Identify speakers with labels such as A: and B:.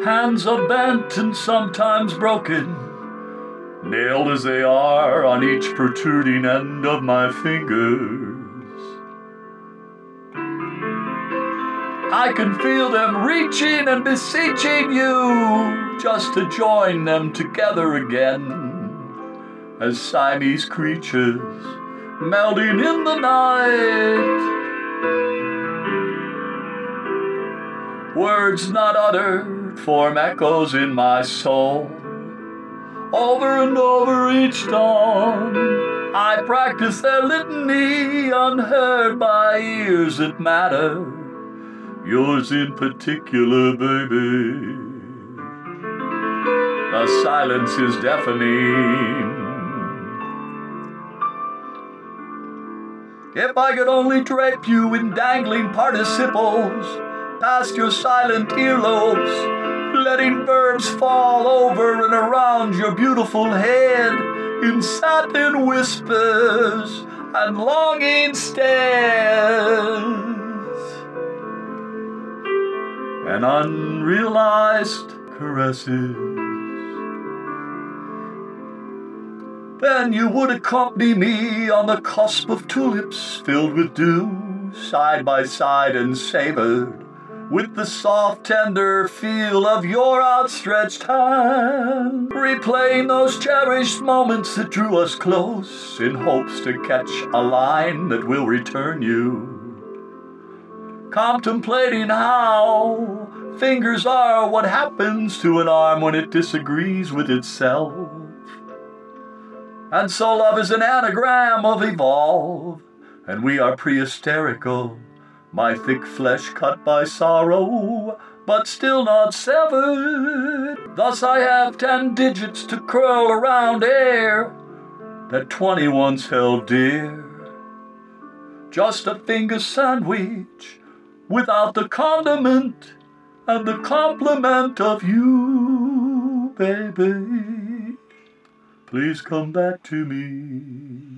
A: Hands are bent and sometimes broken, nailed as they are on each protruding end of my fingers. I can feel them reaching and beseeching you just to join them together again as Siamese creatures melding in the night. Words not uttered form echoes in my soul. Over and over each dawn, I practice their litany unheard by ears that matter. Yours in particular, baby. The silence is deafening. If I could only drape you in dangling participles past your silent earlobes, letting verbs fall over and around your beautiful head in satin whispers and longing stares. And unrealized caresses. Then you would accompany me on the cusp of tulips filled with dew, side by side and savored with the soft, tender feel of your outstretched hand, replaying those cherished moments that drew us close in hopes to catch a line that will return you. Contemplating how fingers are what happens to an arm when it disagrees with itself. And so love is an anagram of evolve, and we are prehistorical my thick flesh cut by sorrow, but still not severed. Thus I have ten digits to curl around air that twenty once held dear. Just a finger sandwich without the condiment and the compliment of you, baby. Please come back to me.